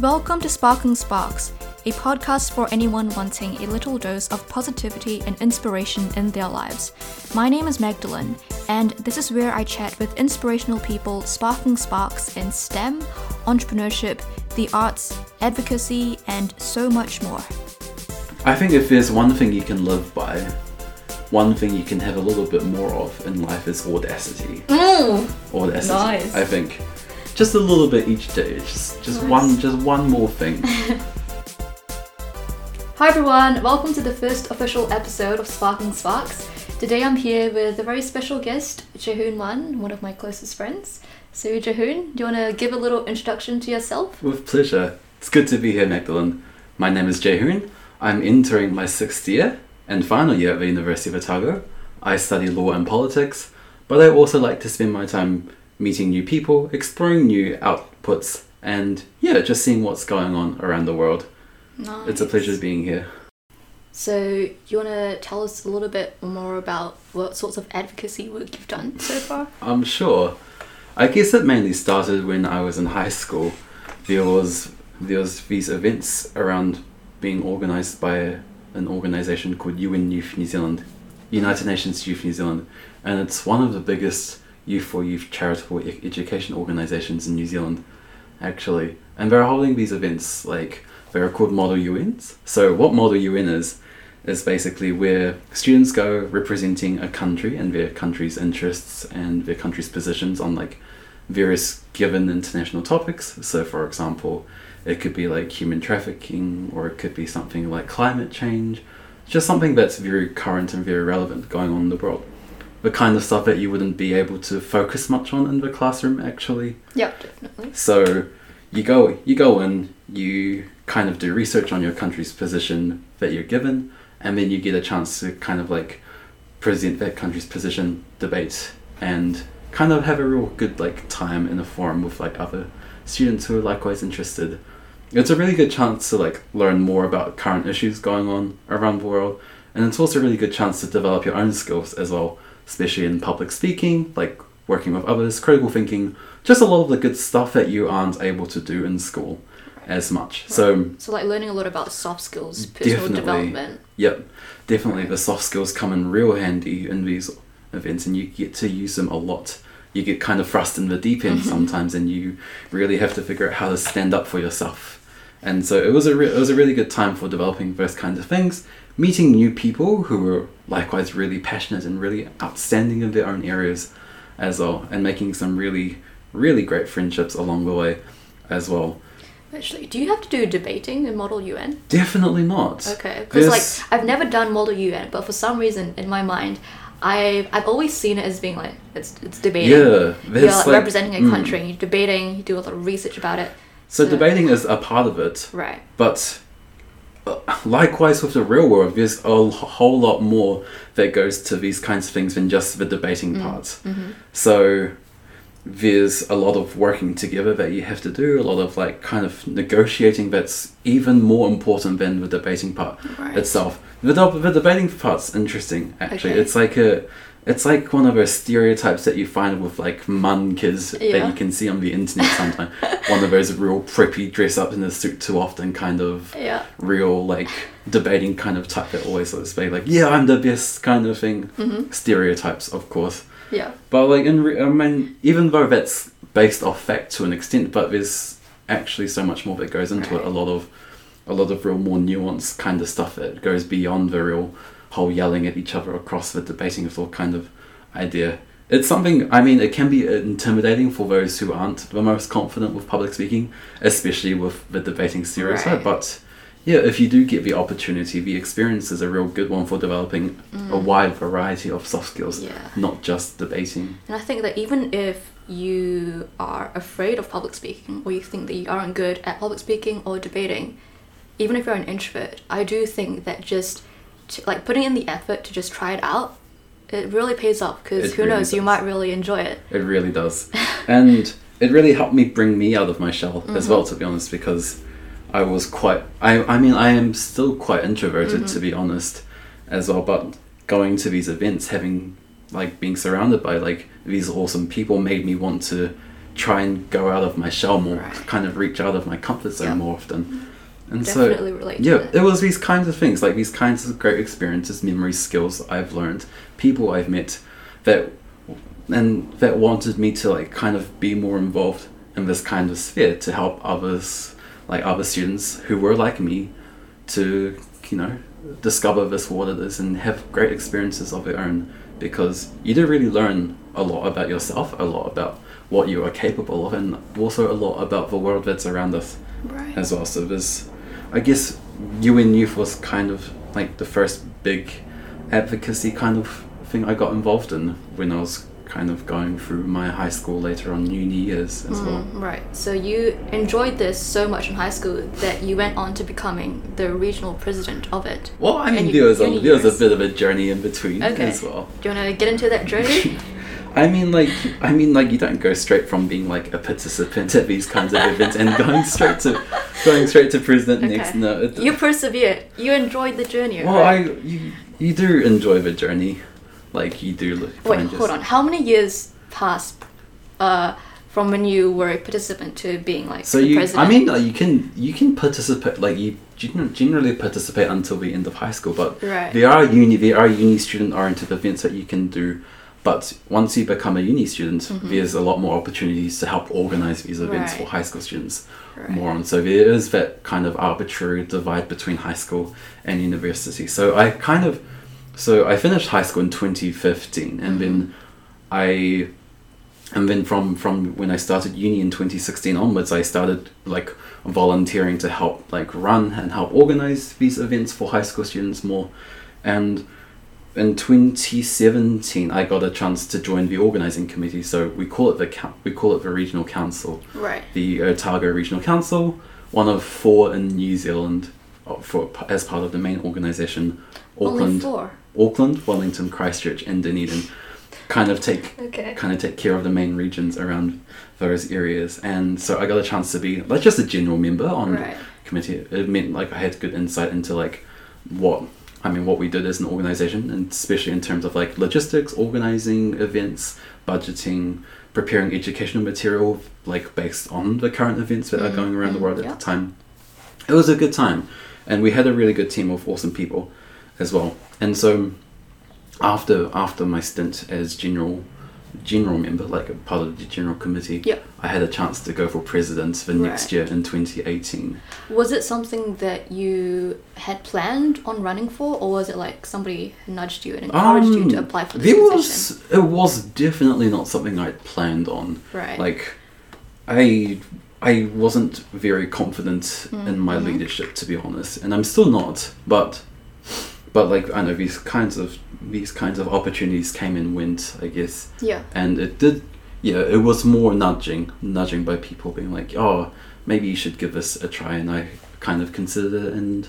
Welcome to Sparking Sparks, a podcast for anyone wanting a little dose of positivity and inspiration in their lives. My name is Magdeline, and this is where I chat with inspirational people sparking sparks in STEM, entrepreneurship, the arts, advocacy, and so much more. I think if there's one thing you can live by, one thing you can have a little bit more of in life is audacity. Mm. Audacity. Nice. I think. Just a little bit each day. Just just Nice. one just one more thing. Hi everyone, welcome to the first official episode of Sparking Sparks. Today I'm here with a very special guest, Jehoon Mun, one of my closest friends. So Jehoon, do you want to give a little introduction to yourself? With pleasure. It's good to be here, Magdeline. My name is Jehoon. I'm entering my sixth year and final year at the University of Otago. I study law and politics, but I also like to spend my time meeting new people, exploring new outputs, and yeah, just seeing what's going on around the world. Nice. It's a pleasure being here. So, you want to tell us a little bit more about what sorts of advocacy work you've done so far? I'm sure. I guess it mainly started when I was in high school. There was there was these events around being organised by an organisation called UN Youth New Zealand, United Nations Youth New Zealand, and it's one of the biggest youth for youth charitable education organisations in New Zealand, actually. And they're holding these events like they're called Model UNs. So what Model UN is is basically where students go representing a country and their country's interests and their country's positions on like various given international topics. So, for example, it could be like human trafficking, or it could be something like climate change, just something that's very current and very relevant going on in the world. The kind of stuff that you wouldn't be able to focus much on in the classroom, actually. Yep, definitely. So you go you go in, you kind of do research on your country's position that you're given, and then you get a chance to kind of like present that country's position, debate, and kind of have a real good like time in a forum with like other students who are likewise interested. It's a really good chance to like learn more about current issues going on around the world, and it's also a really good chance to develop your own skills as well, especially in public speaking, like working with others, critical thinking, just a lot of the good stuff that you aren't able to do in school as much. So, So, like learning a lot about soft skills, personal development. yep, definitely the soft skills come in real handy in these events, and you get to use them a lot. You get kind of thrust in the deep end mm-hmm. sometimes, and you really have to figure out how to stand up for yourself. And so it was a re- it was a really good time for developing those kinds of things, meeting new people who were likewise really passionate and really outstanding in their own areas as well, and making some really really great friendships along the way as well. Actually, do you have to do debating in Model UN? Definitely not. Okay, because like I've never done Model UN, but for some reason in my mind, I I've always seen it as being like it's it's debating. Yeah, You're like, like- representing a mm. country, you're debating, you do a lot of research about it. So debating is a part of it, Right. but likewise with the real world, there's a whole lot more that goes to these kinds of things than just the debating mm-hmm. part. Mm-hmm. So there's a lot of working together that you have to do, a lot of like kind of negotiating that's even more important than the debating part Right. itself. The, the debating part's interesting actually. Okay. It's like a it's like one of those stereotypes that you find with like mun kids that you can see on the internet sometimes. one of those real preppy dress up in a suit too often kind of Yeah. real like debating kind of type that always looks be like yeah I'm the best kind of thing Mm-hmm. stereotypes of course Yeah. but like in re- I mean even though that's based off fact to an extent but there's actually so much more that goes into it a lot of a lot of real more nuanced kind of stuff that goes beyond the real whole yelling at each other across the debating of all kind of idea it's something i mean it can be intimidating for those who aren't the most confident with public speaking especially with the debating stereotype Right. but yeah if you do get the opportunity the experience is a real good one for developing a wide variety of soft skills Mm. Yeah. not just debating And I think that even if you are afraid of public speaking or you think that you aren't good at public speaking or debating, even if you're an introvert, I do think that just to, like putting in the effort to just try it out, it really pays off because who really knows, you might really enjoy it. It really does. and it really helped me bring me out of my shell as well, mm-hmm. to be honest, because I was quite. I, I mean, I am still quite introverted, mm-hmm. to be honest, as well, but going to these events, having, like, being surrounded by, like, these awesome people made me want to try and go out of my shell more, Right. kind of reach out of my comfort zone Yeah. more often. Mm-hmm. And Definitely so, relate to yeah, it was these kinds of things, like these kinds of great experiences, memories, skills I've learned, people I've met that and that wanted me to like kind of be more involved in this kind of sphere to help others, like other students who were like me, to you know discover this what it is and have great experiences of their own because you do really learn a lot about yourself, a lot about what you are capable of, and also a lot about the world that's around us Right. as well. So there's, I guess, UN Youth was kind of like the first big advocacy kind of thing I got involved in when I was kind of going through my high school later on uni years as well. Mm, right. So you enjoyed this so much in high school that you went on to becoming the regional president of it. Well, I mean, there was a there was a bit of a journey in between Okay. as well. Do you want to get into that journey? I mean, like, I mean, like, you don't go straight from being like a participant at these kinds of events and going straight to going straight to president next. Okay. No, it, you persevere. You enjoyed the journey. well, I you you do enjoy the journey, like you do. look- Wait, hold on. How many years passed uh, from when you were a participant to being like So you, president? I mean, like, you can you can participate like you generally participate until the end of high school, but Right. there are uni there are uni student oriented events that you can do. But once you become a uni student, there's a lot more opportunities to help organize these events for Mm-hmm. High school students Right. more on. So there is that kind of arbitrary divide between high school and university. So I kind of, so I finished high school in 2015, and then I and then from from when I started uni in 2016 onwards, I started like volunteering to help like run and help organize these events for high school students more, and in 2017 I got a chance to join the organizing committee. So we call it the we call it the regional council, right. the Otago Regional Council, one of four in New Zealand, uh, for as part of the main organization. Only Auckland, four. Auckland, Wellington, Christchurch, and Dunedin, kind of take Okay. kind of take care of the main regions around those areas. And so I got a chance to be like just a general member on Right. the committee. It meant like I had good insight into like what I mean what we did as an organization, and especially in terms of like logistics, organizing events, budgeting, preparing educational material like based on the current events that are Mm, going around the world at yeah. the time. It was a good time, and we had a really good team of awesome people as well. And so after after my stint as general general member, like a part of the general committee, Yeah. I had a chance to go for president next Right. year in 2018. Was it something that you had planned on running for, or was it like somebody nudged you and encouraged you to Um, apply for this there position? was it was definitely not something I'd planned on. Right. Like I I wasn't very confident in my Mhm. leadership to be honest, and I'm still not. But but like I know these kinds of these kinds of opportunities came and went, I guess. yeah. and it did yeah it was more nudging nudging by people being like oh maybe you should give this a try and i kind of considered it and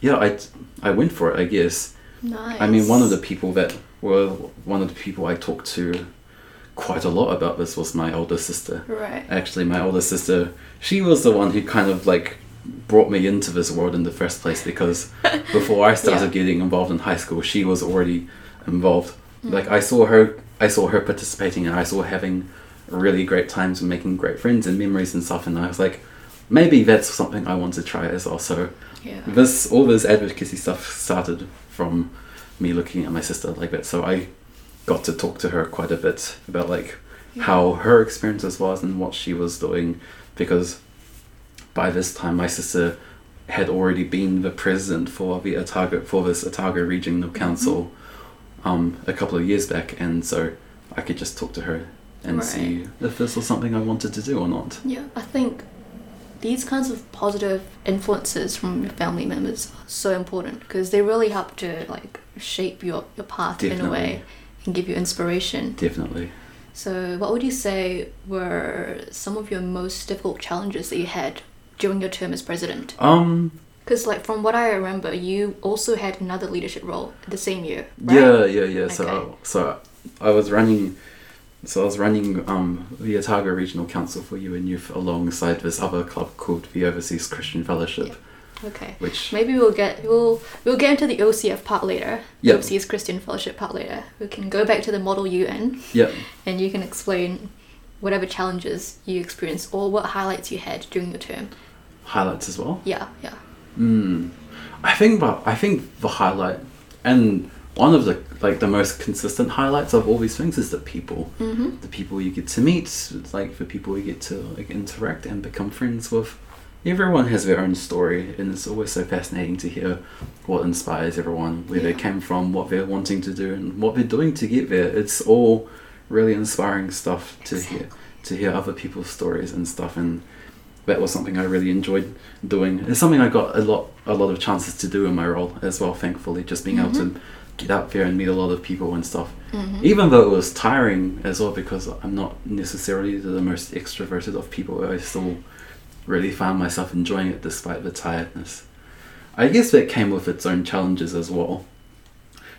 yeah i i went for it i guess Nice. i mean one of the people that were one of the people i talked to quite a lot about this was my older sister Right. actually my older sister she was the one who kind of like brought me into this world in the first place because before i started Yeah. getting involved in high school she was already involved Mm. like i saw her i saw her participating and i saw her having really great times and making great friends and memories and stuff and i was like maybe that's something i want to try as well so Yeah. this all this advocacy stuff started from me looking at my sister like that so i got to talk to her quite a bit about like how her experiences was and what she was doing because by this time my sister had already been the president for the Otago for this Otago Regional Council um, a couple of years back and so I could just talk to her and Right. see if this was something I wanted to do or not. Yeah, I think these kinds of positive influences from your family members are so important because they really help to like shape your, your path in a way and give you inspiration. Definitely. So, what would you say were some of your most difficult challenges that you had during your term as president? Um Because, like, from what I remember, you also had another leadership role the same year. Right? Yeah, yeah, yeah. So, Okay. so I was running, so I was running um, the Otago Regional Council for UN Youth alongside this other club called the Overseas Christian Fellowship, Okay. which Maybe we'll get we'll we'll get into the OCF part later. Yeah. Overseas Christian Fellowship part later. We can go back to the Model UN yeah, and you can explain whatever challenges you experienced or what highlights you had during your term. Highlights as well. Yeah, yeah. Mm. I think about I think the highlight and one of the like the most consistent highlights of all these things is the people. Mm-hmm. The people you get to meet, it's like the people you get to like interact and become friends with. Everyone has their own story, and it's always so fascinating to hear what inspires everyone, where they came from, what they're wanting to do, and what they're doing to get there. It's all really inspiring stuff to hear to hear other people's stories and stuff and that was something I really enjoyed doing. It's something I got a lot a lot of chances to do in my role as well, thankfully, just being able to get out there and meet a lot of people and stuff. Mhm. Even though it was tiring as well because I'm not necessarily the most extroverted of people, I still really found myself enjoying it despite the tiredness. I guess that came with its own challenges as well.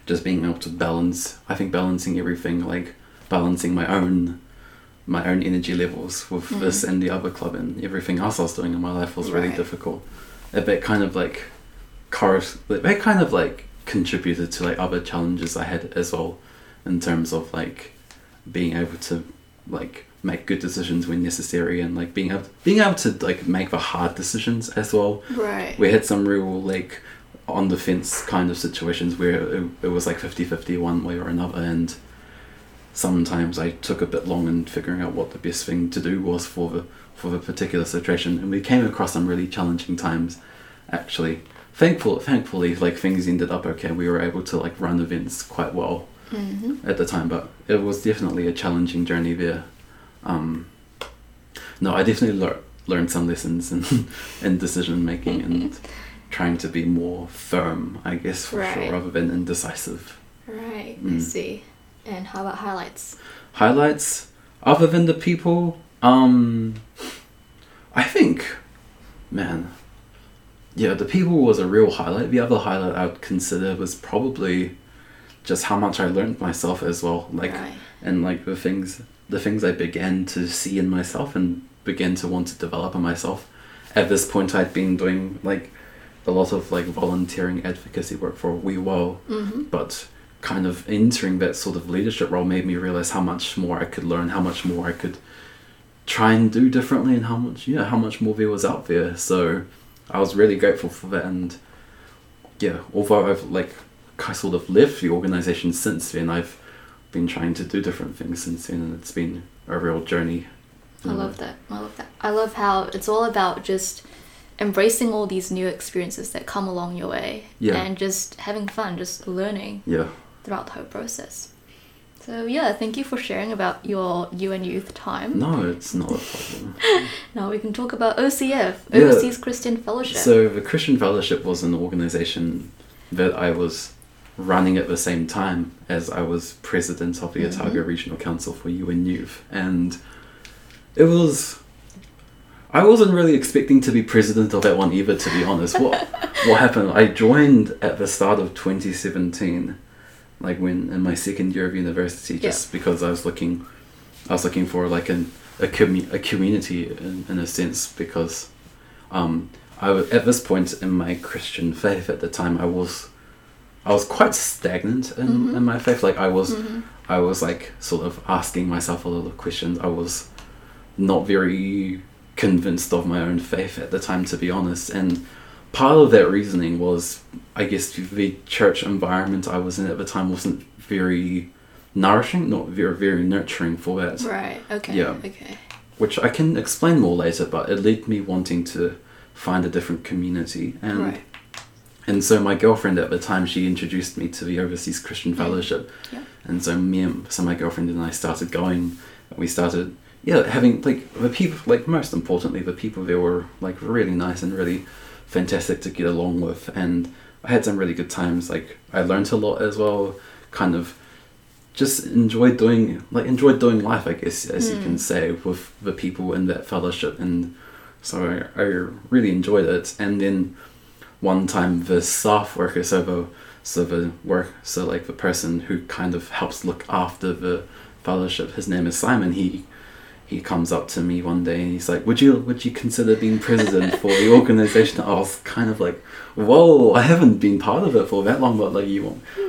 Just being able to balance I think balancing everything, like balancing my own my own energy levels with mm-hmm. this and the other club and everything else I was doing in my life was really Right. difficult. That that kind of like chorus that kind of like contributed to like other challenges I had as well in terms of like being able to like make good decisions when necessary and like being able being able to like make the hard decisions as well Right. we had some real like on the fence kind of situations where it, it was like 50-50 one way or another and sometimes I took a bit long in figuring out what the best thing to do was for the for the particular situation and we came across some really challenging times actually thankful thankfully like things ended up okay we were able to like run events quite well Mm-hmm. at the time, but it was definitely a challenging journey there. Um, no, I definitely lear- learned some lessons in, in decision making and trying to be more firm, I guess, for Right. sure, rather than indecisive. Right. I Mm. see. And how about highlights? Highlights, other than the people, um, I think, man, yeah, the people was a real highlight. The other highlight I would consider was probably just how much I learned myself as well. Like, right. and like the things the things I began to see in myself and began to want to develop in myself. At this point I'd been doing like a lot of like volunteering advocacy work for wee while, Mm-hmm. but kind of entering that sort of leadership role made me realize how much more I could learn, how much more I could try and do differently and how much yeah, how much more there was out there. So I was really grateful for that and yeah, although I've like I sort of left the organization since then, I've been trying to do different things since then, and it's been a real journey. I love that. I love that. I love how it's all about just embracing all these new experiences that come along your way Yeah. and just having fun, just learning Yeah, throughout the whole process. So yeah, thank you for sharing about your UN youth time. no, it's not a problem. Now we can talk about OCF, Yeah. Overseas Christian Fellowship. so the Christian Fellowship was an organization that I was running at the same time as I was president of the Otago mm-hmm. Regional Council for UN Youth, and it was. I wasn't really expecting to be president of that one either, to be honest. What what happened? I joined at the start of 2017, like when in my second year of university, just because I was looking, I was looking for like an a commu- a community in, in a sense because, um, was at this point in my Christian faith at the time I was, I was quite stagnant in, in my faith. Like I was, I was like sort of asking myself a lot of questions. I was not very convinced of my own faith at the time, to be honest. And part of that reasoning was, I guess, the church environment I was in at the time wasn't very nourishing, not very, very nurturing for that. right. Okay. Yeah. Okay. Which I can explain more later, but it led me wanting to find a different community. And right. and so my girlfriend at the time, she introduced me to the Overseas Christian Fellowship. Yeah. And so me and so my girlfriend and I started going. We started, yeah, having like the people. Like most importantly, the people there were like really nice and really fantastic to get along with. And I had some really good times. Like I learned a lot as well. Kind of just enjoyed doing like enjoyed doing life. I guess as you can hmm. say with the people in that fellowship. And so I, I really enjoyed it. And then one time the staff worker, so the so the work so like the person who kind of helps look after the fellowship, his name is Simon. He he comes up to me one day and he's like, "Would you would you consider being president for the organization?" I was kind of like, "Whoa, I haven't been part of it for that long, but like you,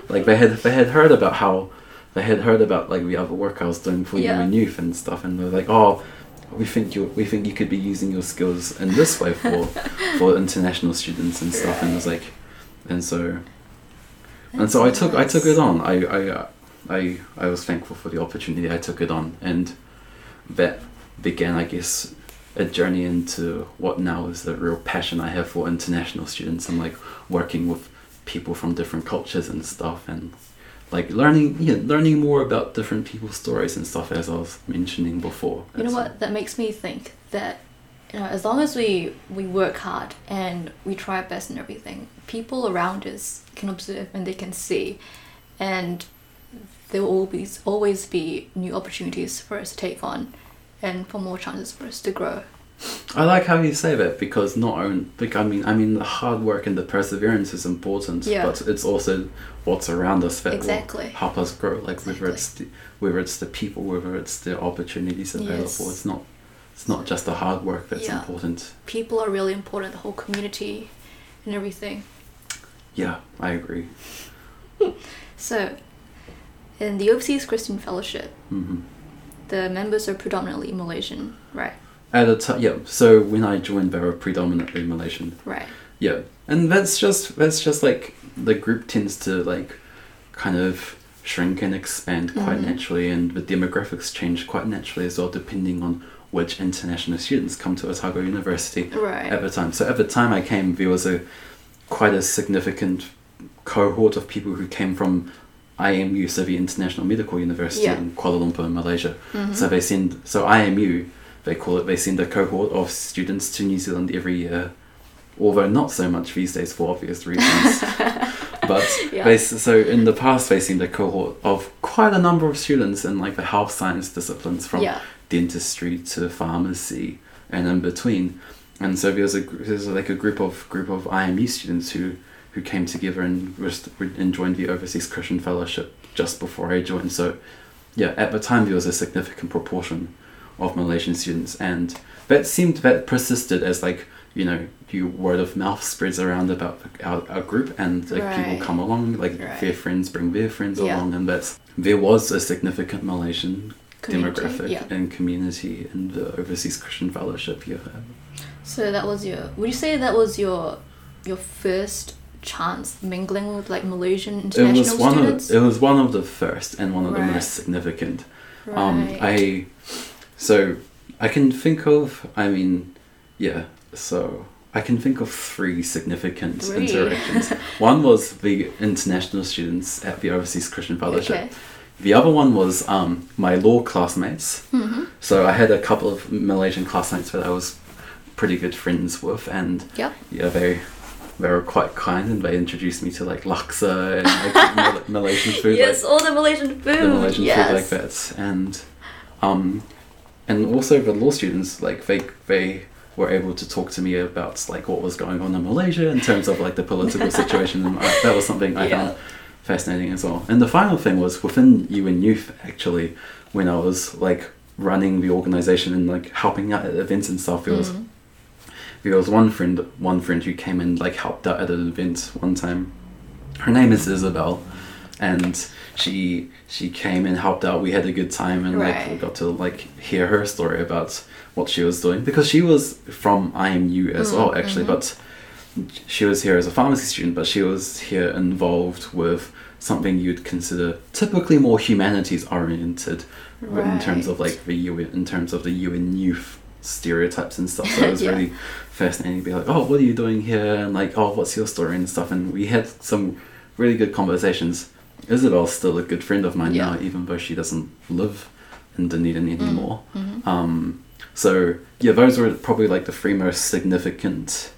like they had they had heard about how they had heard about like the other work I was doing for Yeah. UN Youth and stuff, and they're like, "Oh, we think you we think you could be using your skills in this way for for international students and stuff." And it was like, and so and so I took I took it on. I I I I was thankful for the opportunity. I took it on, and that began, I guess, a journey into what now is the real passion I have for international students and like working with people from different cultures and stuff, and like learning yeah learning more about different people's stories and stuff as I was mentioning before. You know what? That makes me think that you know, as long as we we work hard and we try our best and everything, people around us can observe and they can see, and there will always always be new opportunities for us to take on, and for more chances for us to grow. I like how you say that because not only like I mean I mean the hard work and the perseverance is important, Yeah. but it's also what's around us that Exactly. will help us grow. Like whether it's the, whether it's the people, whether it's the opportunities available. Yes. It's not it's not just the hard work that's Yeah. important. People are really important. The whole community, and everything. Yeah, I agree. So, in the Overseas Christian Fellowship, hmm the members are predominantly Malaysian, right? At a time, yeah. So when I joined, they were predominantly Malaysian. Right. Yeah, and that's just that's just like the group tends to like kind of shrink and expand quite Mhm. naturally, and the demographics change quite naturally as well, depending on which international students come to Otago University Right. at the time. So at the time I came, there was a quite a significant cohort of people who came from IMU, so the International Medical University Yeah. in Kuala Lumpur, Malaysia. Mhm. So they send so IMU, they call it. They send a cohort of students to New Zealand every year, although not so much these days for obvious reasons. but Yeah. they so in the past they sent a cohort of quite a number of students in like the health science disciplines from yeah. dentistry to pharmacy and in between. And so there's a there's like a group of group of IMU students who who came together and was, and joined the Overseas Christian Fellowship just before I joined. So yeah, at the time there was a significant proportion of Malaysian students, and that seemed that persisted as like you know you word of mouth spreads around about our, our group and like Right. people come along like Right. their friends bring their friends Yeah. along and that's there was a significant Malaysian Community, demographic yeah. and community in the Overseas Christian Fellowship. Yeah, So that was your. Would you say that was your your first chance mingling with like Malaysian it international was one students? of it was one of the first and one of the most significant. right. Um, I so I can think of. I mean, yeah. So I can think of three significant Three. interactions. one was the international students at the Overseas Christian Fellowship. Okay. The other one was um, my law classmates. Mm-hmm. So I had a couple of Malaysian classmates that I was pretty good friends with, and Yep. yeah, they they were quite kind, and they introduced me to like laksa and like, Mal- Malaysian food, Yes, like, all the Malaysian food. the Malaysian yes. food like that, and um, and also the law students like they they were able to talk to me about like what was going on in Malaysia in terms of like the political situation, and I, that was something I Yeah. found fascinating as well. And the final thing was within UN Youth actually, when I was like running the organization and like helping out at events and stuff, there was Mhm. There was one friend one friend who came and like helped out at an event one time. Her name is Isabel, and she she came and helped out. We had a good time and like we got to like hear her story about what she was doing because she was from IMU as Mm, well actually, mhm. but she was here as a pharmacy student, but she was here involved with something you'd consider typically more humanities oriented in terms of like the UN, in terms of the UN youth stereotypes and stuff. So it was Yeah. really fascinating to be like, oh, what are you doing here? And like, oh, what's your story and stuff. And we had some really good conversations. Isabel's still a good friend of mine Yeah. now, even though she doesn't live in Dunedin anymore. Mhm. Um, so yeah, those were probably like the three most significant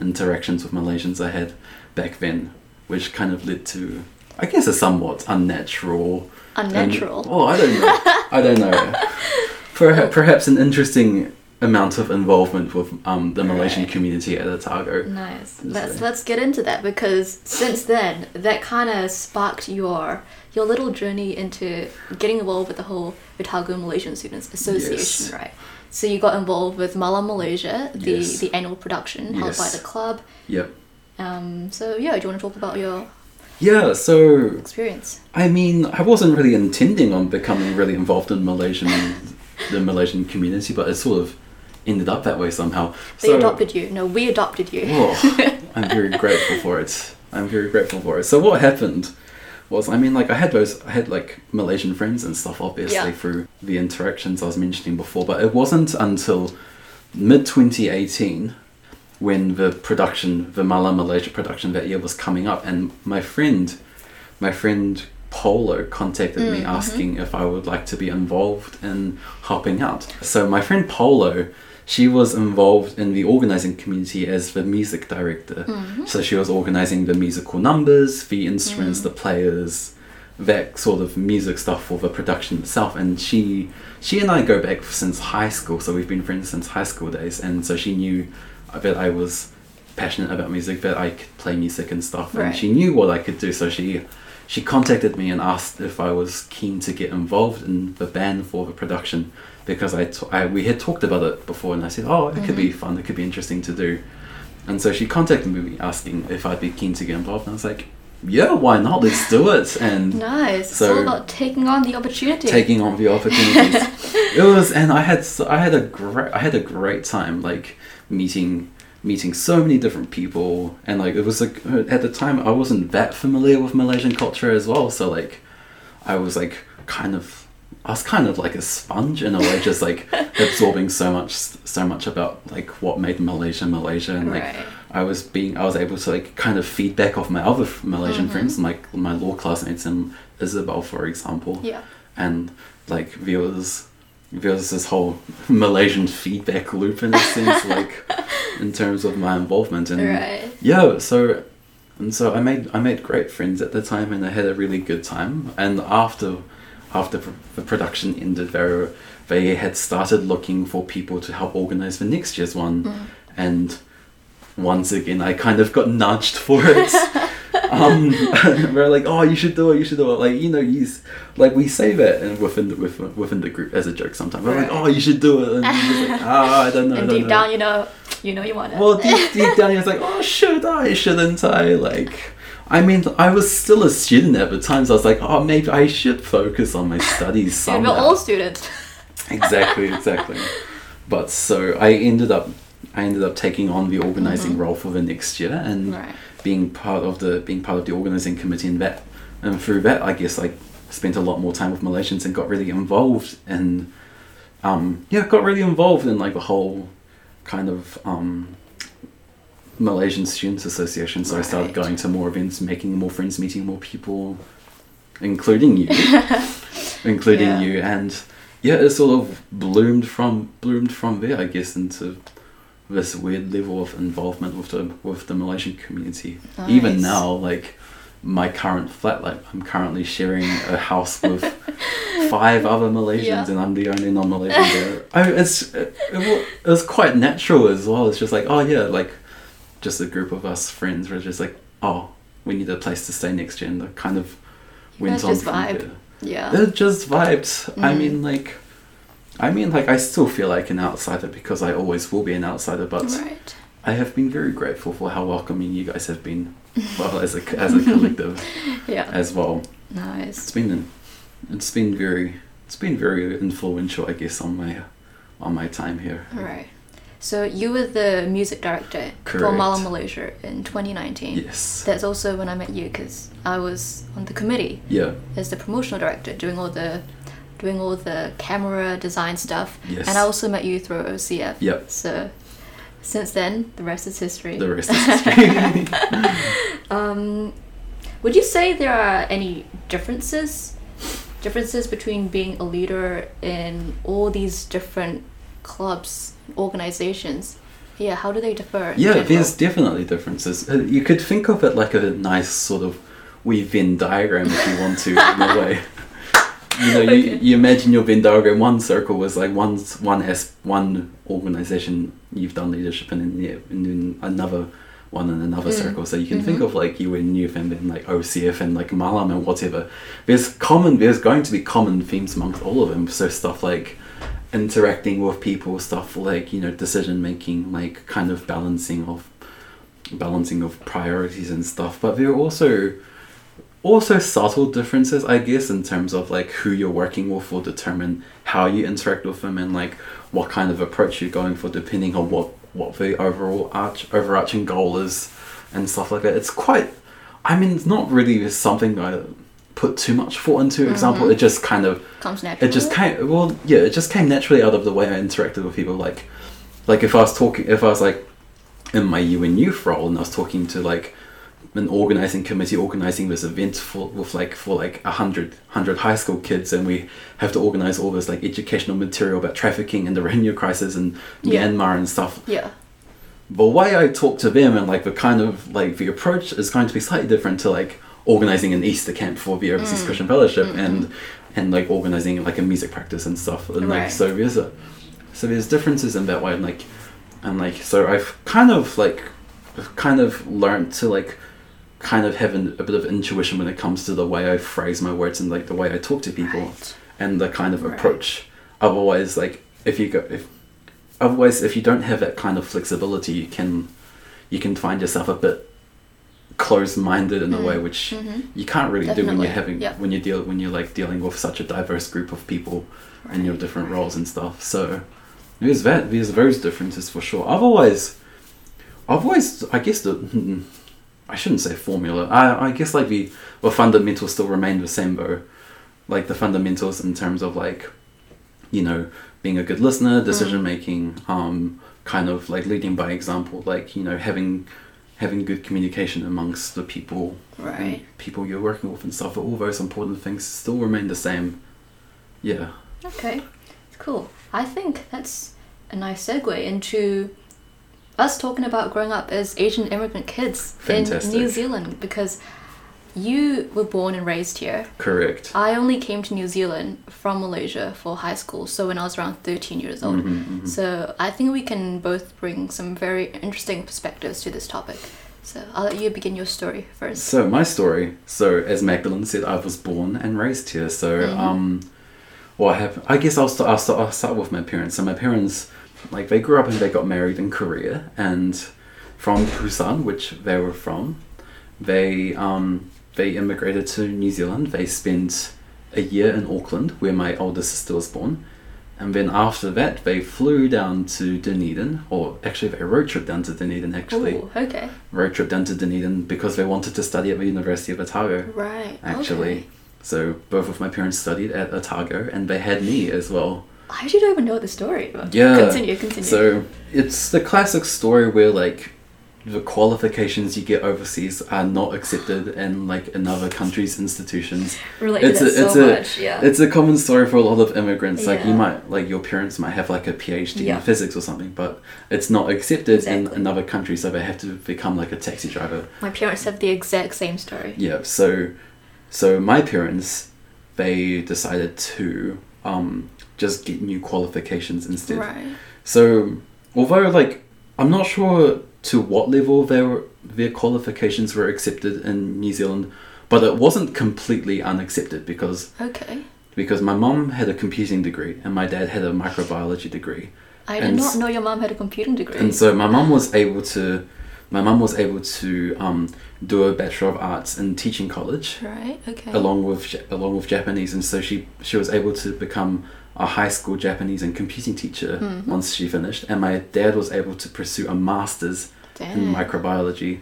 interactions with Malaysians I had back then, which kind of led to, I guess, a somewhat unnatural. Unnatural. And, oh, I don't know. I don't know. Perhaps, perhaps an interesting amount of involvement with um, the Malaysian Right. community at Otago. Nice. Let's let's get into that because since then that kind of sparked your your little journey into getting involved with the whole Otago Malaysian Students Association, Yes. right? So you got involved with Malam Malaysia, the Yes. the annual production held by the club. Yep. Um, so yeah, do you want to talk about your Yeah, so experience? I mean, I wasn't really intending on becoming really involved in Malaysian, the Malaysian community, but it sort of ended up that way somehow. They so, adopted you. No, we adopted you. Oh, I'm very grateful for it. I'm very grateful for it. So what happened was, I mean, like I had those, I had like Malaysian friends and stuff, obviously Yeah. through the interactions I was mentioning before. But it wasn't until mid 2018 when the production, the Malam Malaysia production that year was coming up, and my friend, my friend Polo contacted me Mm, mhm. asking if I would like to be involved in helping out. So my friend Polo, she was involved in the organizing community as the music director. Mhm. So she was organizing the musical numbers, the instruments, Mm. the players, that sort of music stuff for the production itself. And she, she and I go back since high school, so we've been friends since high school days. And so she knew that I was passionate about music, that I could play music and stuff, and she knew what I could do. So she, she contacted me and asked if I was keen to get involved in the band for the production because I, t- I we had talked about it before, and I said, oh, it could be mm-hmm. fun, it could be interesting to do. And so she contacted me asking if I'd be keen to get involved, and I was like, yeah, why not? Let's do it. And Nice. So- it's all about taking on the opportunity. taking on the opportunities. it was, and I had I had a great I had a great time like meeting meeting so many different people, and like it was like at the time I wasn't that familiar with Malaysian culture as well, so like I was like kind of I was kind of like a sponge in a way, just like absorbing so much so much about like what made Malaysia Malaysia, and like Right. I was being I was able to like kind of feedback off my other Malaysian Mhm. friends, like my law classmates and Isabel, for example Yeah. and like there was there was this whole Malaysian feedback loop in a sense, like in terms of my involvement and Right. yeah, so and so I made I made great friends at the time and I had a really good time and after after pr- the production ended they they had started looking for people to help organize the next year's one Mm. and once again I kind of got nudged for it. Um we're like oh you should do it you should do it. Like you know you like we say that and within the within, within the group as a joke sometimes. We're like oh you should do it. And like ah I don't know and don't deep know." down, you know, you know you want it. well deep, deep down you're like oh should I shouldn't I? Like I mean I was still a student at the time so I was like oh maybe I should focus on my studies Yeah, we're somehow. all students. exactly exactly. But so I ended up I ended up taking on the organizing Mhm. role for the next year and right. being part of the being part of the organizing committee in that and through that I guess I spent a lot more time with Malaysians and got really involved in um yeah got really involved in like the whole kind of um Malaysian Students Association so I started going to more events making more friends meeting more people including you including Yeah. you and yeah it sort of bloomed from bloomed from there I guess into this weird level of involvement with the with the Malaysian community even now like my current flat like I'm currently sharing a house with five other Malaysians Yeah. and I'm the only non-Malaysian there I, it's it, it, was quite natural as well it's just like oh yeah like just a group of us friends were just like oh we need a place to stay next year and that kind of You went on just from vibe. there. Yeah. It just vibed. I Mm. mean, like, I mean, like, I still feel like an outsider because I always will be an outsider. But Right. I have been very grateful for how welcoming you guys have been, well, as a as a collective Yeah. as well. It's Nice. been it's been very it's been very influential, I guess, on my on my time here. Right. So you were the music director for Correct. Malam Malaysia in 2019. Yes. That's also when I met you because I was on the committee Yeah. as the promotional director, doing all the doing all the camera design stuff. Yes. And I also met you through OCF. Yep. So since then, the rest is history. The rest is history. Um, would you say there are any differences differences between being a leader in all these different clubs, organizations? Yeah, how do they differ? Yeah, general? there's definitely differences. Uh, You could think of it like a nice sort of wee Venn diagram if you want to, in a way. You know, you, Okay. you imagine your Venn diagram. One circle was like one one s one organization you've done leadership in, and, then another one in another Mm. circle. So you can think Mhm. of like UN Youth and like OCF and like Malam and whatever. There's common. There's going to be common themes amongst all of them. So stuff like interacting with people, stuff like you know decision making, like kind of balancing of balancing of priorities and stuff. But there are also also subtle differences, I guess, in terms of like who you're working with will determine how you interact with them and like what kind of approach you're going for, depending on what what the overall arch overarching goal is and stuff like that. It's quite. I mean, it's not really something I put too much thought into. Example, mm-hmm. it just kind of Comes naturally. it just came well yeah it just came naturally out of the way i interacted with people like like if i was talking if i was like in my un youth role and i was talking to like an organizing committee organizing this event for with like for like a hundred hundred high school kids and we have to organize all this like educational material about trafficking and the Rohingya crisis and Yeah. Myanmar and stuff Yeah. the way I talk to them and like the kind of like the approach is going to be slightly different to like organizing an Easter camp for the Mm. Overseas Christian Fellowship and and like organizing like a music practice and stuff and like Right. so there's a so there's differences in that way and like and like so I've kind of like I've kind of learned to like kind of have an, a bit of intuition when it comes to the way I phrase my words and like the way I talk to people Right. and the kind of Right. approach. Otherwise, like if you go if otherwise if you don't have that kind of flexibility, you can you can find yourself a bit closed minded in a way which Mhm. you can't really do when you're having yeah. when you deal when you're like dealing with such a diverse group of people and your different right. roles and stuff. So there's that there's those differences for sure. Otherwise, otherwise I guess the hmm, I shouldn't say formula. I I guess like the the fundamentals still remain the same though, like the fundamentals in terms of like, you know, being a good Mm. listener, decision making, um, kind of like leading by example, like you know having having good communication amongst the people Right. people you're working with and stuff. All those important things still remain the same. Yeah. Okay, cool. I think that's a nice segue into us talking about growing up as Asian immigrant kids in New Zealand because you were born and raised here. Correct. I only came to New Zealand from Malaysia for high school, so when I was around 13 years old. Mhm, mhm. So I think we can both bring some very interesting perspectives to this topic. So I'll let you begin your story first. So my story. So as Magdeline said, I was born and raised here. So Mhm. um, what happened? I guess I'll start, I'll start. I'll start with my parents. So my parents, like they grew up and they got married in Korea, and from Busan, which they were from, they um, they immigrated to New Zealand. They spent a year in Auckland, where my older sister was born. And then after that, they flew down to Dunedin, or actually, they road trip down to Dunedin. Actually, Ooh, okay. road trip down to Dunedin because they wanted to study at the University of Otago, Right. actually. okay. So both of my parents studied at Otago and they had me as well. I actually don't even know the story. But Yeah. Continue, continue. So it's the classic story where like the qualifications you get overseas are not accepted in like in other countries' institutions. relate it's to a- it's so a- much. Yeah. It's a common story for a lot of immigrants. Like you might like your parents might have like a PhD Yeah. in physics or something, but it's not accepted Exactly. in another country, so they have to become like a taxi driver. My parents have the exact same story. Yeah, so so my parents they decided to um just get new qualifications instead. Right. So although like I'm not sure to what level their their qualifications were accepted in New Zealand, but it wasn't completely unaccepted because Okay. because my mum had a computing degree and my dad had a microbiology degree. I did And not know your mom had a computing degree. And so my mum was able to my mum was able to um, do a bachelor of arts in teaching college right. Okay. along with along with Japanese, and so she she was able to become a high school Japanese and computing teacher Mhm. once she finished, and my dad was able to pursue a master's in microbiology.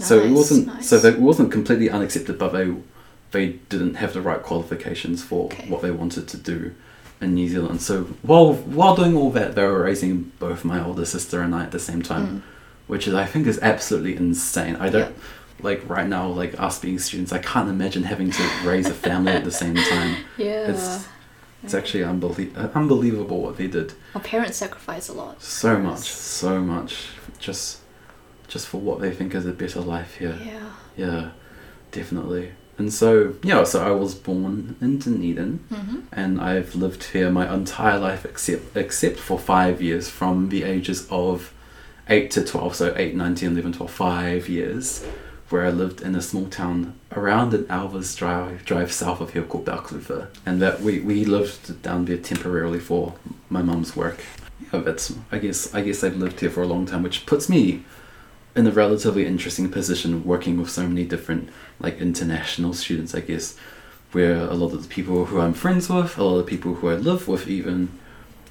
so it wasn't nice. so that it wasn't completely unaccepted, but they they didn't have the right qualifications for Okay. what they wanted to do in New Zealand. So while while doing all that, they were raising both my older sister and I at the same time, Mm. which is I think is absolutely insane. I don't like right now, like us being students, I can't imagine having to raise a family at the same time. Yeah. It's it's actually unbelie- uh, unbelievable what they did. Our parents sacrifice a lot. So much, so much, just just for what they think is a better life here. Yeah. Yeah, definitely. And so yeah, so I was born in Dunedin, Mm-hmm. and I've lived here my entire life except except for five years from the ages of 8 to 12 so 8 9 10 11 12 5 years where I lived in a small town around an hour's drive drive south of here called Balclutha and that we, we lived down there temporarily for my mum's work yeah that's I guess I guess I've lived here for a long time which puts me in a relatively interesting position working with so many different like international students, I guess, where a lot of the people who I'm friends with, a lot of people who I live with, even,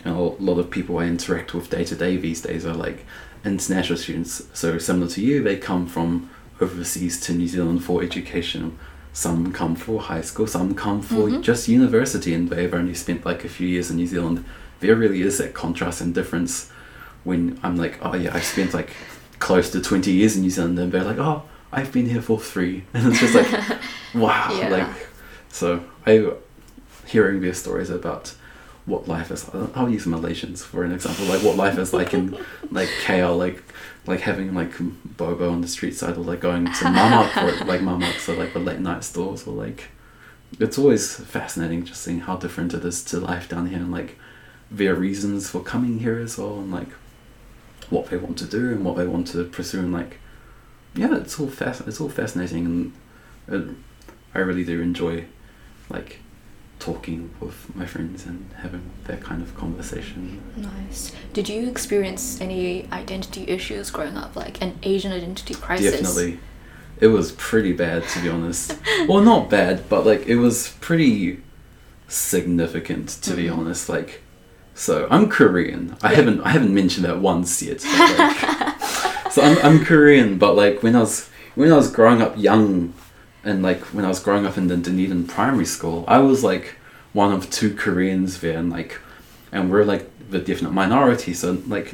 you know, a lot of people I interact with day to day these days are like international students. So similar to you, they come from overseas to New Zealand for education. Some come for high school, some come for Mhm. just university, and they've only spent like a few years in New Zealand. There really is that contrast and difference when I'm like, oh yeah, I spent like close to 20 years in New Zealand, and they're like, oh, I've been here for three. And it's just like, wow. Yeah. Like, so I, hearing their stories about what life is I'll use Malaysians for an example, like what life is like in like KL, like, like having like bobo on the street side or like going to mamak for like mamak, or like the late night stores or like, it's always fascinating just seeing how different it is to life down here and like their reasons for coming here as well and like what they want to do and what they want to pursue and like yeah it's all fast it's all fascinating and it, I really do enjoy like talking with my friends and having that kind of conversation Nice. Did you experience any identity issues growing up, like an Asian identity crisis? definitely it was pretty bad to be honest well not bad but like it was pretty significant to be Mhm. honest like so i'm korean i Yeah. haven't i haven't mentioned that once yet like, so I'm, I'm korean but like when i was when i was growing up young and like when i was growing up in the dunedin primary school i was like one of two koreans there and like and we're like the definite minority so like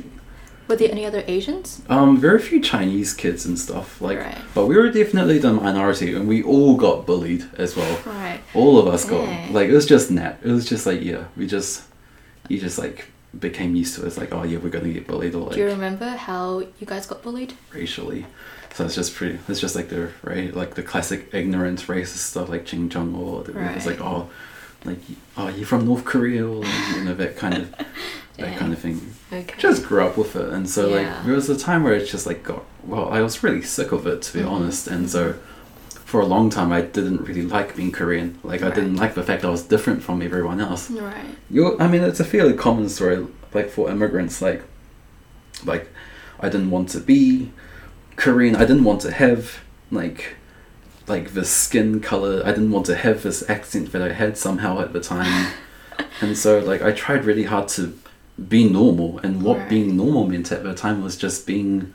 Were there any other Asians? um, very few Chinese kids and stuff like, Right. but we were definitely the minority, and we all got bullied as well. Right. All of us got like it was just net. It was just like yeah, we just you just like became used to it. It's like oh yeah, we're gonna get bullied or Do you remember how you guys got bullied? racially. So it's just pretty. It's just like the right, like the classic ignorant racist stuff like Ching Chung or the, it's like Right. oh, like oh you're from North Korea or you know that kind of that Dang. kind of thing Okay. just grew up with it and so Yeah. like there was a time where it's just like got well i was really sick of it to be Mhm. honest and so for a long time i didn't really like being korean like i didn't like the fact i was different from everyone else Right. you i mean it's a fairly common story like for immigrants like like i didn't want to be korean i didn't want to have like like the skin color i didn't want to have this accent that i had somehow at the time and so like i tried really hard to be normal and what Right. being normal meant at the time was just being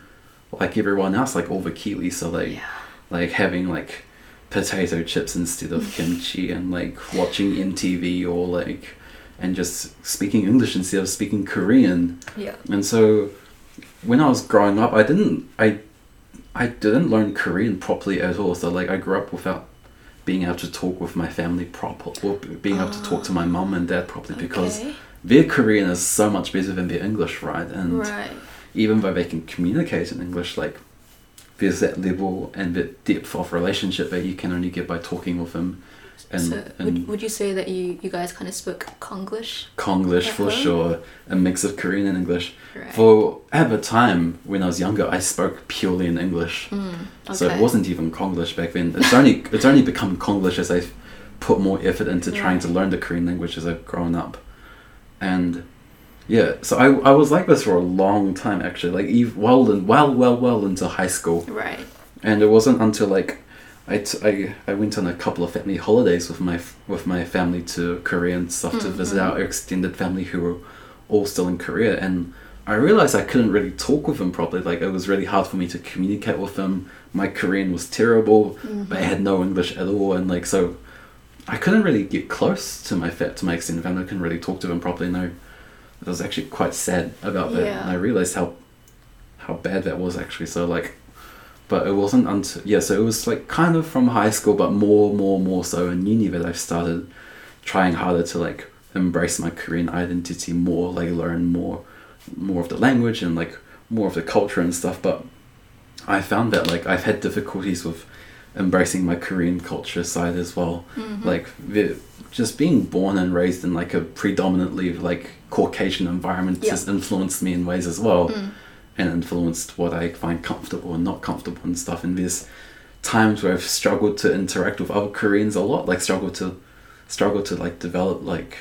like everyone else like all the kiwis so like Yeah. like having like potato chips instead of kimchi and like watching MTV or like and just speaking English instead of speaking Korean. Yeah. And so when I was growing up I didn't I I didn't learn Korean properly at all. So like I grew up without being able to talk with my family properly, or being able to talk to my ah, mum and dad properly because their Korean is so much better than their English, right? And Right. even though they can communicate in English, like there's that level and that depth of relationship that you can only get by talking with them and, so would, would you say that you, you guys kind of spoke Konglish? Konglish for Uh-huh. sure, a mix of Korean and English. Right. For at the time when I was younger, I spoke purely in English, Mm, okay. so it wasn't even Konglish back then. It's only it's only become Konglish as I've put more effort into trying to learn the Korean language as I've grown up, and yeah, so I, I was like this for a long time actually, like ev- well well well well into high school. Right. and it wasn't until like I, t- I, I went on a couple of family holidays with my f- with my family to Korea and stuff to visit Mhm. our extended family who were all still in Korea. And I realized I couldn't really talk with them properly. Like it was really hard for me to communicate with them. My Korean was terrible but I had no English at all. And like so I couldn't really get close to my fa- to my extended family. I couldn't really talk to them properly. No I was actually quite sad about that. Yeah. and I realized how how bad that was actually. So like but it wasn't until yeah so it was like kind of from high school but more more more so in uni that i started trying harder to like embrace my korean identity more like learn more more of the language and like more of the culture and stuff but i found that like i've had difficulties with embracing my korean culture side as well Mhm. like the, just being born and raised in like a predominantly like caucasian environment Yeah. just influenced me in ways as well Mm. And influenced what I find comfortable and not comfortable and stuff. And there's times where I've struggled to interact with other Koreans a lot, like struggle to struggle to like develop like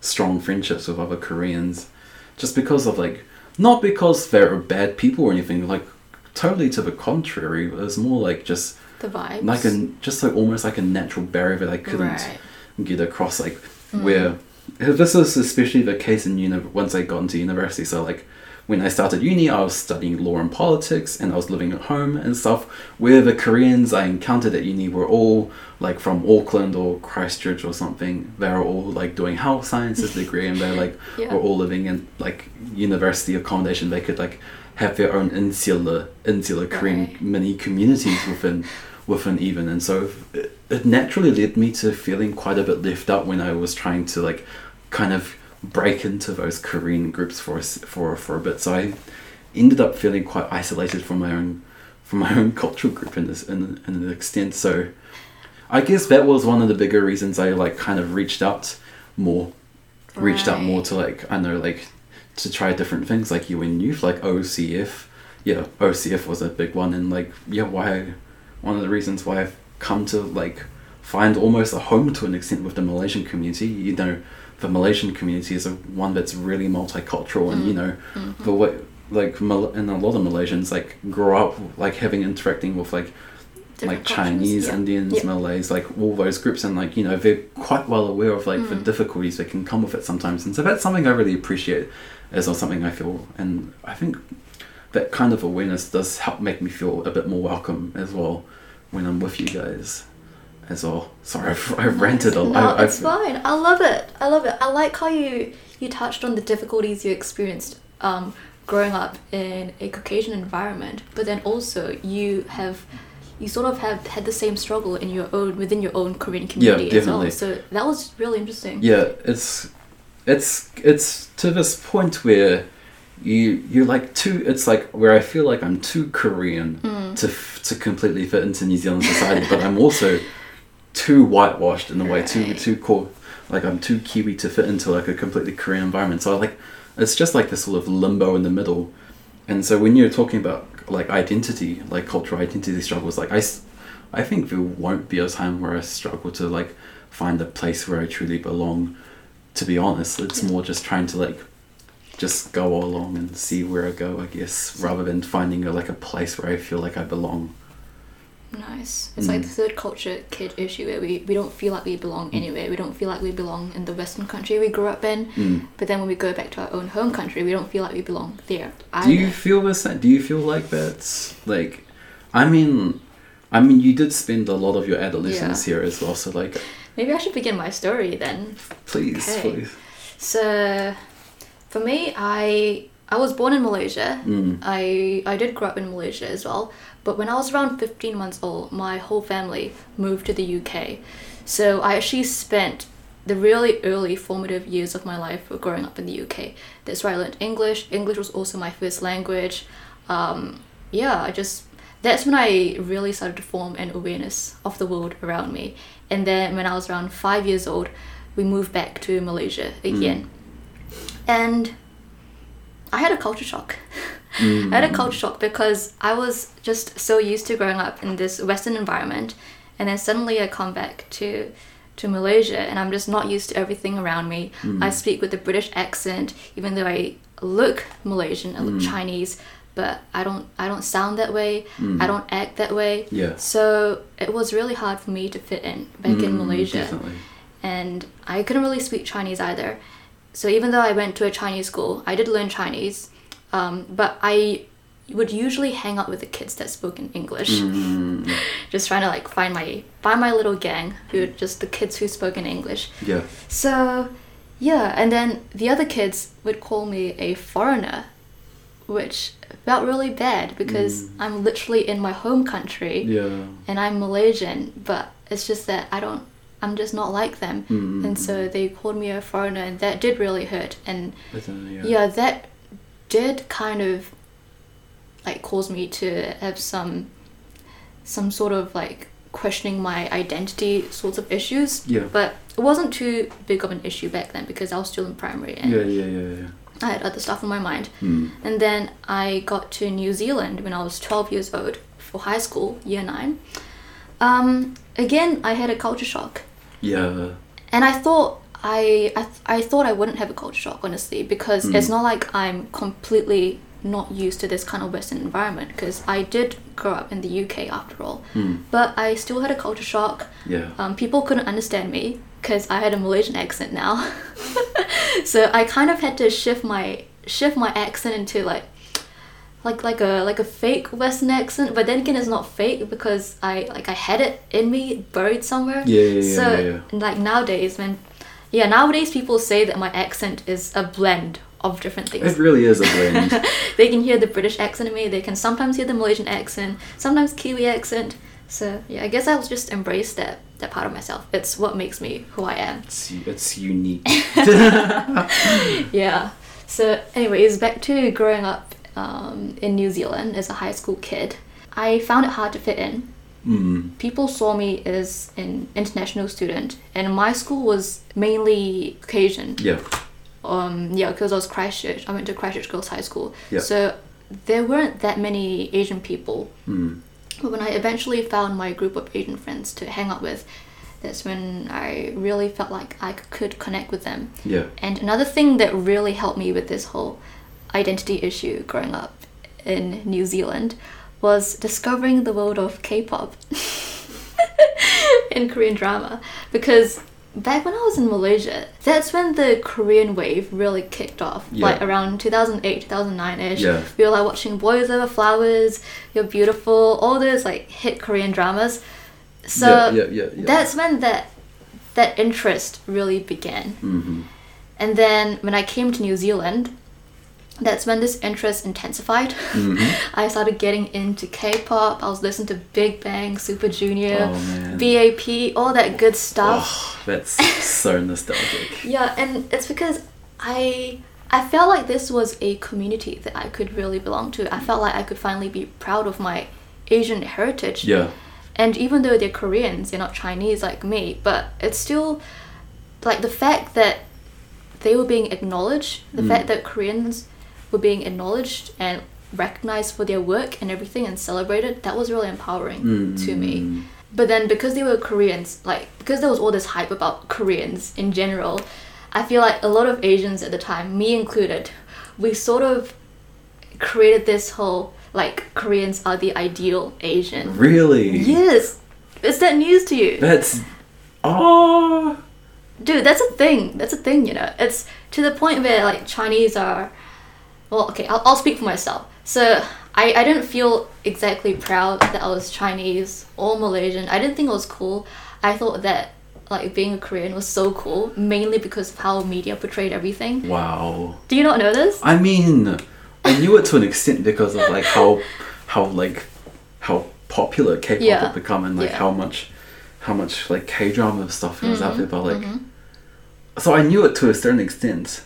strong friendships with other Koreans, just because of like not because they're bad people or anything, like totally to the contrary. It was more like just The vibes. like a just like almost like a natural barrier that I couldn't Right. get across. Like mm. where this is especially the case in uni once I got into university. So like when I started uni, I was studying law and politics, and I was living at home and stuff. Where the Koreans I encountered at uni were all like from Auckland or Christchurch or something. They were all like doing health sciences degree, and they're like Yeah. were all living in like university accommodation. They could like have their own insular insular Korean mini communities within within even and so it, it naturally led me to feeling quite a bit left out when I was trying to like kind of break into those Korean groups for a for for a bit. So I ended up feeling quite isolated from my own from my own cultural group in this in, in an extent. So I guess that was one of the bigger reasons I like kind of reached out more reached out more to like I know like to try different things like you UN Youth like OCF yeah OCF was a big one. And like yeah why one of the reasons why I've come to like find almost a home to an extent with the Malaysian community you know the Malaysian community is a one that's really multicultural and you know the way like Mal- and a lot of Malaysians like grow up like having interacting with like Different like cultures, Chinese, yeah. Indians. Malays, like all those groups, and like you know they're quite well aware of like Mm. the difficulties that can come with it sometimes, and so that's something I really appreciate as well something I feel, and I think that kind of awareness does help make me feel a bit more welcome as well when I'm with you guys as well. Sorry, I've, I've ranted a No, lot. it's fine. I love it. I love it. I like how you you touched on the difficulties you experienced um, growing up in a Caucasian environment, but then also you have you sort of have had the same struggle in your own within your own Korean community as well. So that was really interesting. yeah it's it's it's to this point where you you're like too it's like where i feel like i'm too korean Mm. to f- to completely fit into new zealand society but i'm also too whitewashed in a way too Right. too cool. Like i'm too kiwi to fit into like a completely korean environment. So like it's just like this sort of limbo in the middle. And so when you're talking about like identity like cultural identity struggles like I, I think there won't be a time where i struggle to like find a place where i truly belong. To be honest it's more just trying to like just go along and see where i go i guess rather than finding a, like a place where i feel like i belong Nice. It's like Mm. the third culture kid issue where we, we don't feel like we belong anywhere. We don't feel like we belong in the Western country we grew up in. Mm. But then when we go back to our own home country, we don't feel like we belong there. do you either. feel this do you feel like that's like i mean i mean you did spend a lot of your adolescence here as well so like Maybe I should begin my story then. please Okay. please So, for me, I I was born in Malaysia. Mm. I I did grow up in Malaysia as well. But when I was around 15 months old, my whole family moved to the UK. So I actually spent the really early formative years of my life growing up in the UK. That's where I learned English. English was also my first language. Um, yeah, I just that's when I really started to form an awareness of the world around me. And then when I was around five years old, we moved back to Malaysia again. And I had a culture shock. Mm. I had a culture shock because I was just so used to growing up in this Western environment, and then suddenly I come back to to Malaysia, and I'm just not used to everything around me. I mm. speak with a British accent, even though I look Malaysian, I look mm. Chinese, but I don't I don't sound that way. I don't act that way. Yeah. So it was really hard for me to fit in back in Mm, Malaysia definitely and I couldn't really speak Chinese either. So even though I went to a Chinese school, I did learn Chinese, um, but I would usually hang out with the kids that spoke in English, Mm, just trying to like find my find my little gang who just the kids who spoke in English. yeah So yeah, and then the other kids would call me a foreigner, which felt really bad because I'm literally in my home country yeah and I'm Malaysian, but it's just that I don't, I'm just not like them. Mm. And so they called me a foreigner, and that did really hurt. And I yeah, that did kind of like cause me to have some, some sort of like questioning my identity sorts of issues. Yeah. But it wasn't too big of an issue back then because I was still in primary and yeah yeah yeah yeah I had other stuff on my mind. Mm. And then I got to New Zealand when I was 12 years old for high school, year nine. Um, again, I had a culture shock. yeah And I thought I, I, th- I thought I wouldn't have a culture shock, honestly, because it's not like I'm completely not used to this kind of Western environment because I did grow up in the UK after all. Hmm. But I still had a culture shock. Yeah. Um, people couldn't understand me because I had a Malaysian accent now. so I kind of had to shift my shift my accent into like like like a like a fake Western accent. But then again, it's not fake because I like I had it in me buried somewhere. Yeah, yeah, yeah, So yeah, yeah. like nowadays, when yeah nowadays people say that my accent is a blend of different things It really is a blend. they can hear the British accent in me. They can sometimes hear the Malaysian accent, sometimes Kiwi accent. So yeah, I guess I'll just embrace that that part of myself. It's what makes me who I am. it's, it's unique. Yeah. So anyways, back to growing up um, in New Zealand as a high school kid. I found it hard to fit in. Mm. People saw me as an international student, and my school was mainly Caucasian. Yeah. um yeah because i was christchurch i went to christchurch girls high school Yeah. so there weren't that many asian people Mm. but when i eventually found my group of asian friends to hang out with that's when i really felt like i could connect with them Yeah. and another thing that really helped me with this whole identity issue growing up in new zealand was discovering the world of k-pop in korean drama because back when I was in Malaysia, that's when the Korean wave really kicked off. Yeah. Like around 2008, 2009 ish. Yeah. We were like watching Boys Over Flowers, You're Beautiful, all those like hit Korean dramas. So yeah, yeah, yeah, yeah. that's when that that interest really began. Mm-hmm. And then when I came to New Zealand, that's when this interest intensified. hmm I started getting into K-pop. I was listening to Big Bang, Super Junior, Oh. BAP, all that good stuff. Oh, that's so nostalgic. Yeah, and it's because I I felt like this was a community that I could really belong to. I felt like I could finally be proud of my Asian heritage. Yeah. And even though they're Koreans, they're not Chinese like me, but it's still like the fact that they were being acknowledged, the Mm. fact that Koreans were being acknowledged and recognized for their work and everything and celebrated, that was really empowering to me. Mm. But then because they were Koreans, like because there was all this hype about Koreans in general, I feel like a lot of Asians at the time, me included, we sort of created this whole like Koreans are the ideal Asian. Really? Yes. Is that news to you? That's. Oh. Dude, that's a thing. That's a thing, you know. It's to the point where like Chinese are well, okay, I'll, I'll speak for myself. So I, I didn't feel exactly proud that I was Chinese or Malaysian. I didn't think it was cool. I thought that like being a Korean was so cool, mainly because of how media portrayed everything. Wow. Do you not know this? I mean, I knew it to an extent because of like how, how like, how popular K-pop Yeah. had become and like Yeah. how much, how much like K-drama stuff was Mm-hmm. out there. But like, so I knew it to a certain extent.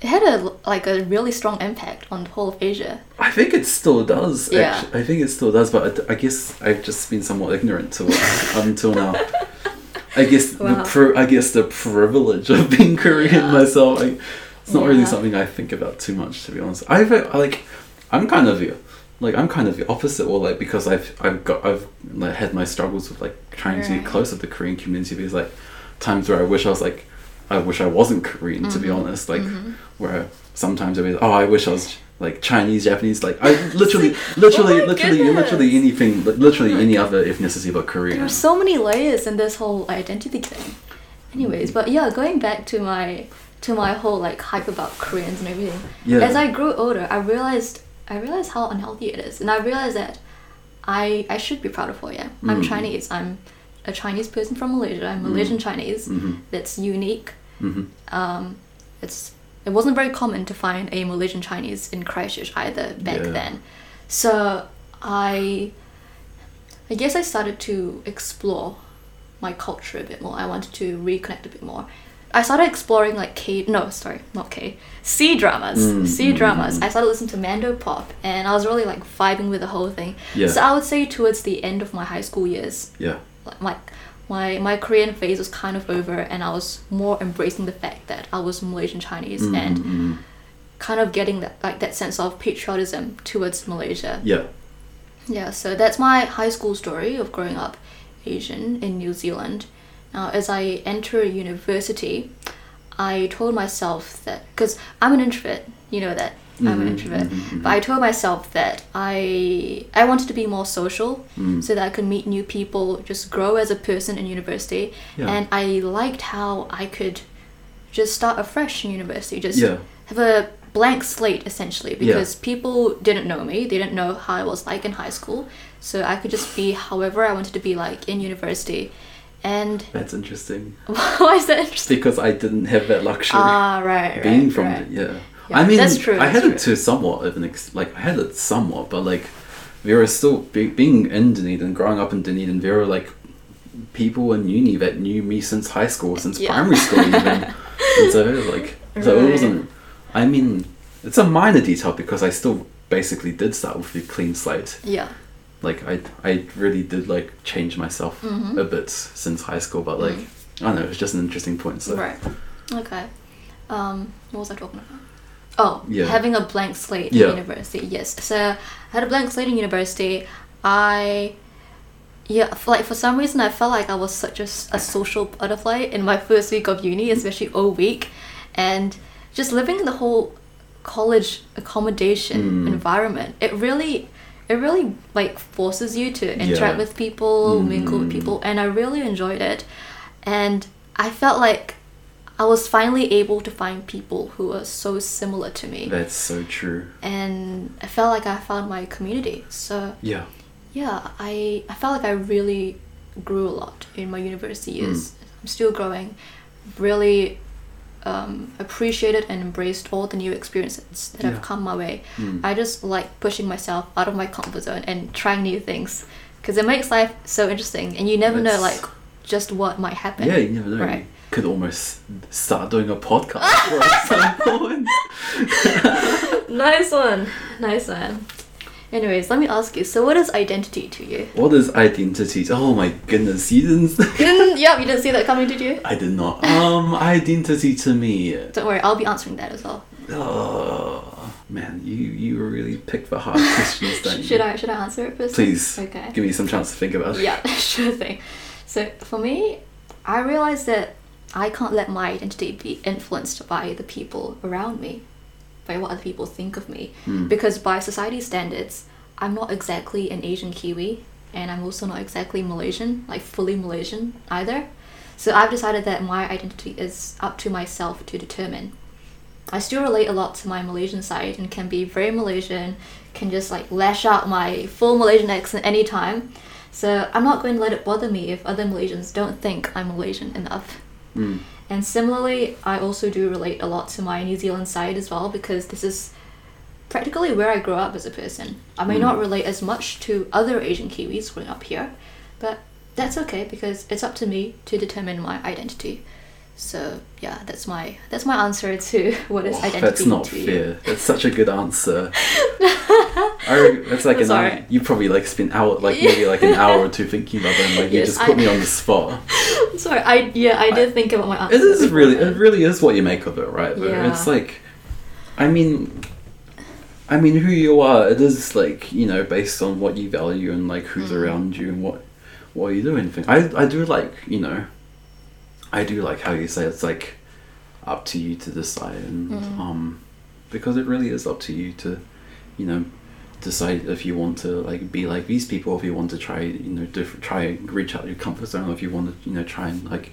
It had a like a really strong impact on the whole of Asia. I think it still does. Yeah. Actually. I think it still does, but I, I guess I've just been somewhat ignorant to it until now. I guess Wow. the pri- I guess the privilege of being Korean Yeah. myself. I, it's not really something I think about too much, to be honest. I've like, I'm kind of the, like I'm kind of the opposite, or like because I've I've got I've like had my struggles with like trying to Right. get closer to the Korean community. There's like times where I wish I was like, I wish I wasn't Korean, to Mm-hmm. be honest. Like where sometimes be like, oh, I wish I was like Chinese, Japanese. Like I literally, literally, Oh literally, goodness. literally anything, literally Oh any other ethnicity but Korean. There are so many layers in this whole identity thing. Anyways, but yeah, going back to my to my whole like hype about Koreans and everything. Yeah. As I grew older, I realized I realized how unhealthy it is, and I realized that I I should be proud of who I am. I'm Mm. Chinese. I'm a Chinese person from Malaysia. I'm Malaysian Chinese. Mhm. That's unique. Hmm Um, it's it wasn't very common to find a Malaysian Chinese in Christchurch either back Yeah. then. So I I guess I started to explore my culture a bit more. I wanted to reconnect a bit more. I started exploring like K no sorry not K C dramas Mm, C mm, dramas. mm. I started listening to Mando Pop and I was really like vibing with the whole thing. Yeah. So I would say towards the end of my high school years, Yeah. like my my Korean phase was kind of over, and I was more embracing the fact that I was Malaysian Chinese Mm, and mm, kind of getting that like that sense of patriotism towards Malaysia. yeah. Yeah, so that's my high school story of growing up Asian in New Zealand. Now, as I enter university, I told myself that because I'm an introvert, you know that. I'm an Mhm, introvert. mhm, mhm. But I told myself that I I wanted to be more social Mm. so that I could meet new people, just grow as a person in university. Yeah. And I liked how I could just start afresh in university, just Yeah. have a blank slate essentially because people didn't know me, they didn't know how I was like in high school. So I could just be however I wanted to be like in university. And That's interesting why is that interesting? because I didn't have that luxury. Ah, right, being right, from right. it, yeah. Yeah, I mean, that's true, I that's had it true. to somewhat of an ex- like I had it somewhat, but like there were still be- being in Dunedin, growing up in Dunedin, there were like people in uni that knew me since high school, since Yeah. primary school even, and so it like so Right. it wasn't. I mean, it's a minor detail because I still basically did start with a clean slate. Yeah. Like I, I really did like change myself Mhm. a bit since high school, but like I don't know, it's just an interesting point. So. Right. Okay. Um, what was I talking about? Oh, Yeah. having a blank slate Yeah. in university. Yes. So I had a blank slate in university. I, yeah, f- like for some reason I felt like I was such a social butterfly in my first week of uni, especially all week, and just living in the whole college accommodation Mm. environment. It really. It really like forces you to interact Yeah. with people, mingle with Mm. people, and I really enjoyed it. And I felt like I was finally able to find people who were so similar to me. that's so true. And I felt like I found my community. So Yeah. yeah, I, I felt like I really grew a lot in my university years. I'm still growing. Really um, appreciated and embraced all the new experiences that Yeah. have come my way. Mm. I just like pushing myself out of my comfort zone and trying new things because it makes life so interesting and you never know like just what might happen. Yeah, you never know. Right. You could almost start doing a podcast for at some point. nice one. Nice one. Anyways, let me ask you. So, what is identity to you? What is identity? Oh my goodness, you didn't. You didn't, yeah, you didn't see that coming, did you? I did not. Um, identity to me. Don't worry, I'll be answering that as well. Oh man, you you really pick the hard questions, don't you? Should I should I answer it first? Please. Okay. Give me some chance to think about it. Yeah, sure thing. So for me, I realized that I can't let my identity be influenced by the people around me, by what other people think of me. Hmm. Because by society standards, I'm not exactly an Asian Kiwi, and I'm also not exactly Malaysian, like fully Malaysian either. So I've decided that my identity is up to myself to determine. I still relate a lot to my Malaysian side and can be very Malaysian, can just like lash out my full Malaysian accent anytime. So I'm not going to let it bother me if other Malaysians don't think I'm Malaysian enough. Mm. And similarly, I also do relate a lot to my New Zealand side as well because this is practically where I grew up as a person. I may Mm. not relate as much to other Asian Kiwis growing up here, but that's okay because it's up to me to determine my identity. So yeah, that's my that's my answer to what is Oh, identity that's not fair. That's such a good answer. I, that's like an hour. You probably like spent hour, like maybe like an hour or two thinking about them. Like you just put I- me on the spot. Sorry, I yeah, I did think about my answer. It is really, it really is what you make of it, right? Though. Yeah. It's like, I mean, I mean, who you are. It is like you know based on what you value and like who's Mm. around you and what what you do and things. I I do like you know, I do like how you say it's like up to you to decide and Mm. um because it really is up to you to you know decide if you want to like be like these people if you want to try you know diff- try and reach out your comfort zone or if you want to you know try and like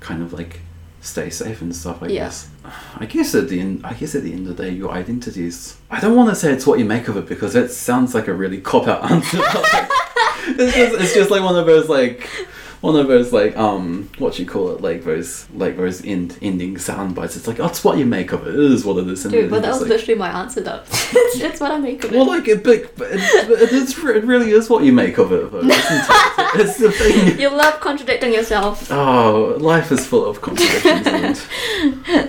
kind of like stay safe and stuff I Yeah. guess I guess at the end I guess at the end of the day your identity is I don't want to say it's what you make of it because that sounds like a really cop out answer like, it's just it's just like one of those like one of those like um what you call it like those like those end ending sound bites it's like that's what you make of it it is what it is and Dude, but that it's was like, literally my answer though. it's, it's what I make of it. well, like it, but, but it, it, is, it really is what you make of it, though. It? It's the thing. you love contradicting yourself. Oh, life is full of contradictions.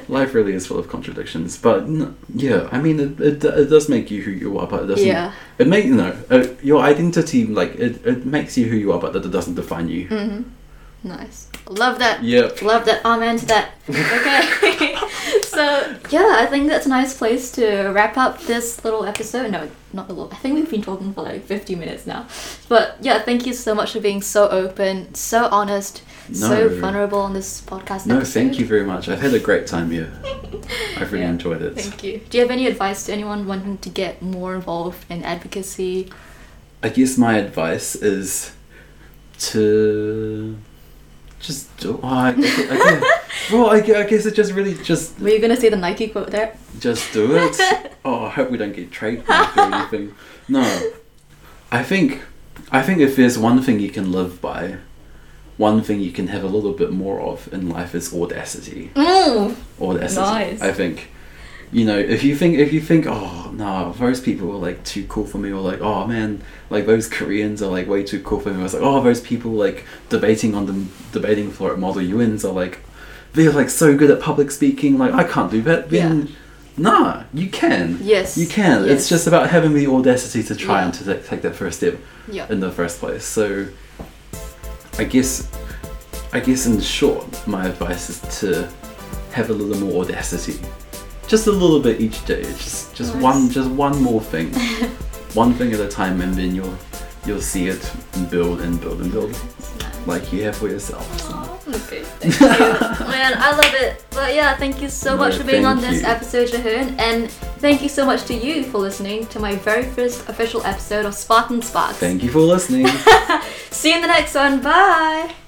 life really is full of contradictions. But yeah, I mean, it, it, it does make you who you are, but it doesn't. Yeah. It makes you know uh, your identity like it, it makes you who you are, but that it doesn't define you. Mm-hmm. Nice. Love that. Yep. Love that. Amen to that. Okay. so yeah, I think that's a nice place to wrap up this little episode. No, not a little. I think we've been talking for like 50 minutes now. But yeah, thank you so much for being so open, so honest, so vulnerable on this podcast. No, episode. thank you very much. I've had a great time here. I've really Yeah, enjoyed it. Thank you. Do you have any advice to anyone wanting to get more involved in advocacy? I guess my advice is to just do. Oh, I, I, well, I, I guess it just really just Were you gonna say the Nike quote there? just do it. oh, I hope we don't get trademarked or anything. No, I think I think if there's one thing you can live by, one thing you can have a little bit more of in life is audacity. Mm. audacity. Nice. I think. You know, if you think if you think, oh no, those people are like too cool for me, or like, oh man, like those Koreans are like way too cool for me. I was like, oh, those people like debating on the debating floor at Model UNs are like, they're like so good at public speaking. Like I can't do that. Then, nah, you can. Yes. You can. Yes. It's just about having the audacity to try Yeah. and to ta- take that first step Yeah. in the first place. So, I guess, I guess in short, my advice is to have a little more audacity, just a little bit each day. Just, just Nice. one, just one more thing, one thing at a time, and then you'll, you'll see it build and build and build, like you have for yourself. Aw, oh, Okay, thank you. Man, I love it. But yeah, thank you so No, much for being on this you. episode, Jehoon. And thank you so much to you for listening to my very first official episode of Sparking Sparks. Thank you for listening. See you in the next one. Bye.